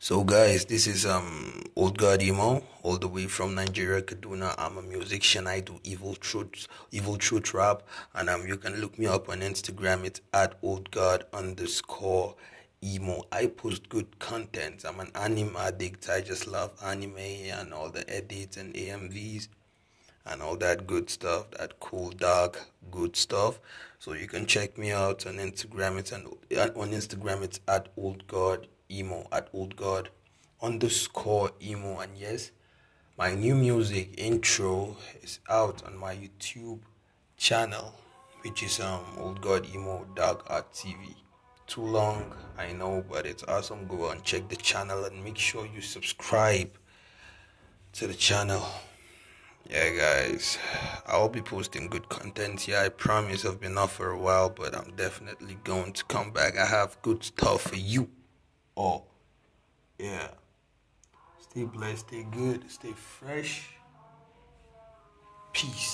So guys, this is um Old God Emo, all the way from Nigeria, Kaduna. I'm a musician. I do evil truth, evil truth rap, and um you can look me up on Instagram. It's at Old God underscore emo. I post good content. I'm an anime addict. I just love anime and all the edits and AMVs and all that good stuff, that cool dark good stuff. So you can check me out on Instagram. It's an, on Instagram. It's at Old God emo at old god underscore emo and yes my new music intro is out on my youtube channel which is um old god emo dark art tv too long i know but it's awesome. Go and check the channel and make sure you subscribe to the channel. Yeah guys i'll be posting good content yeah i promise i've been off for a while but i'm definitely going to come back. I have good stuff for you Oh, Yeah. Stay blessed, stay good, stay fresh. Peace.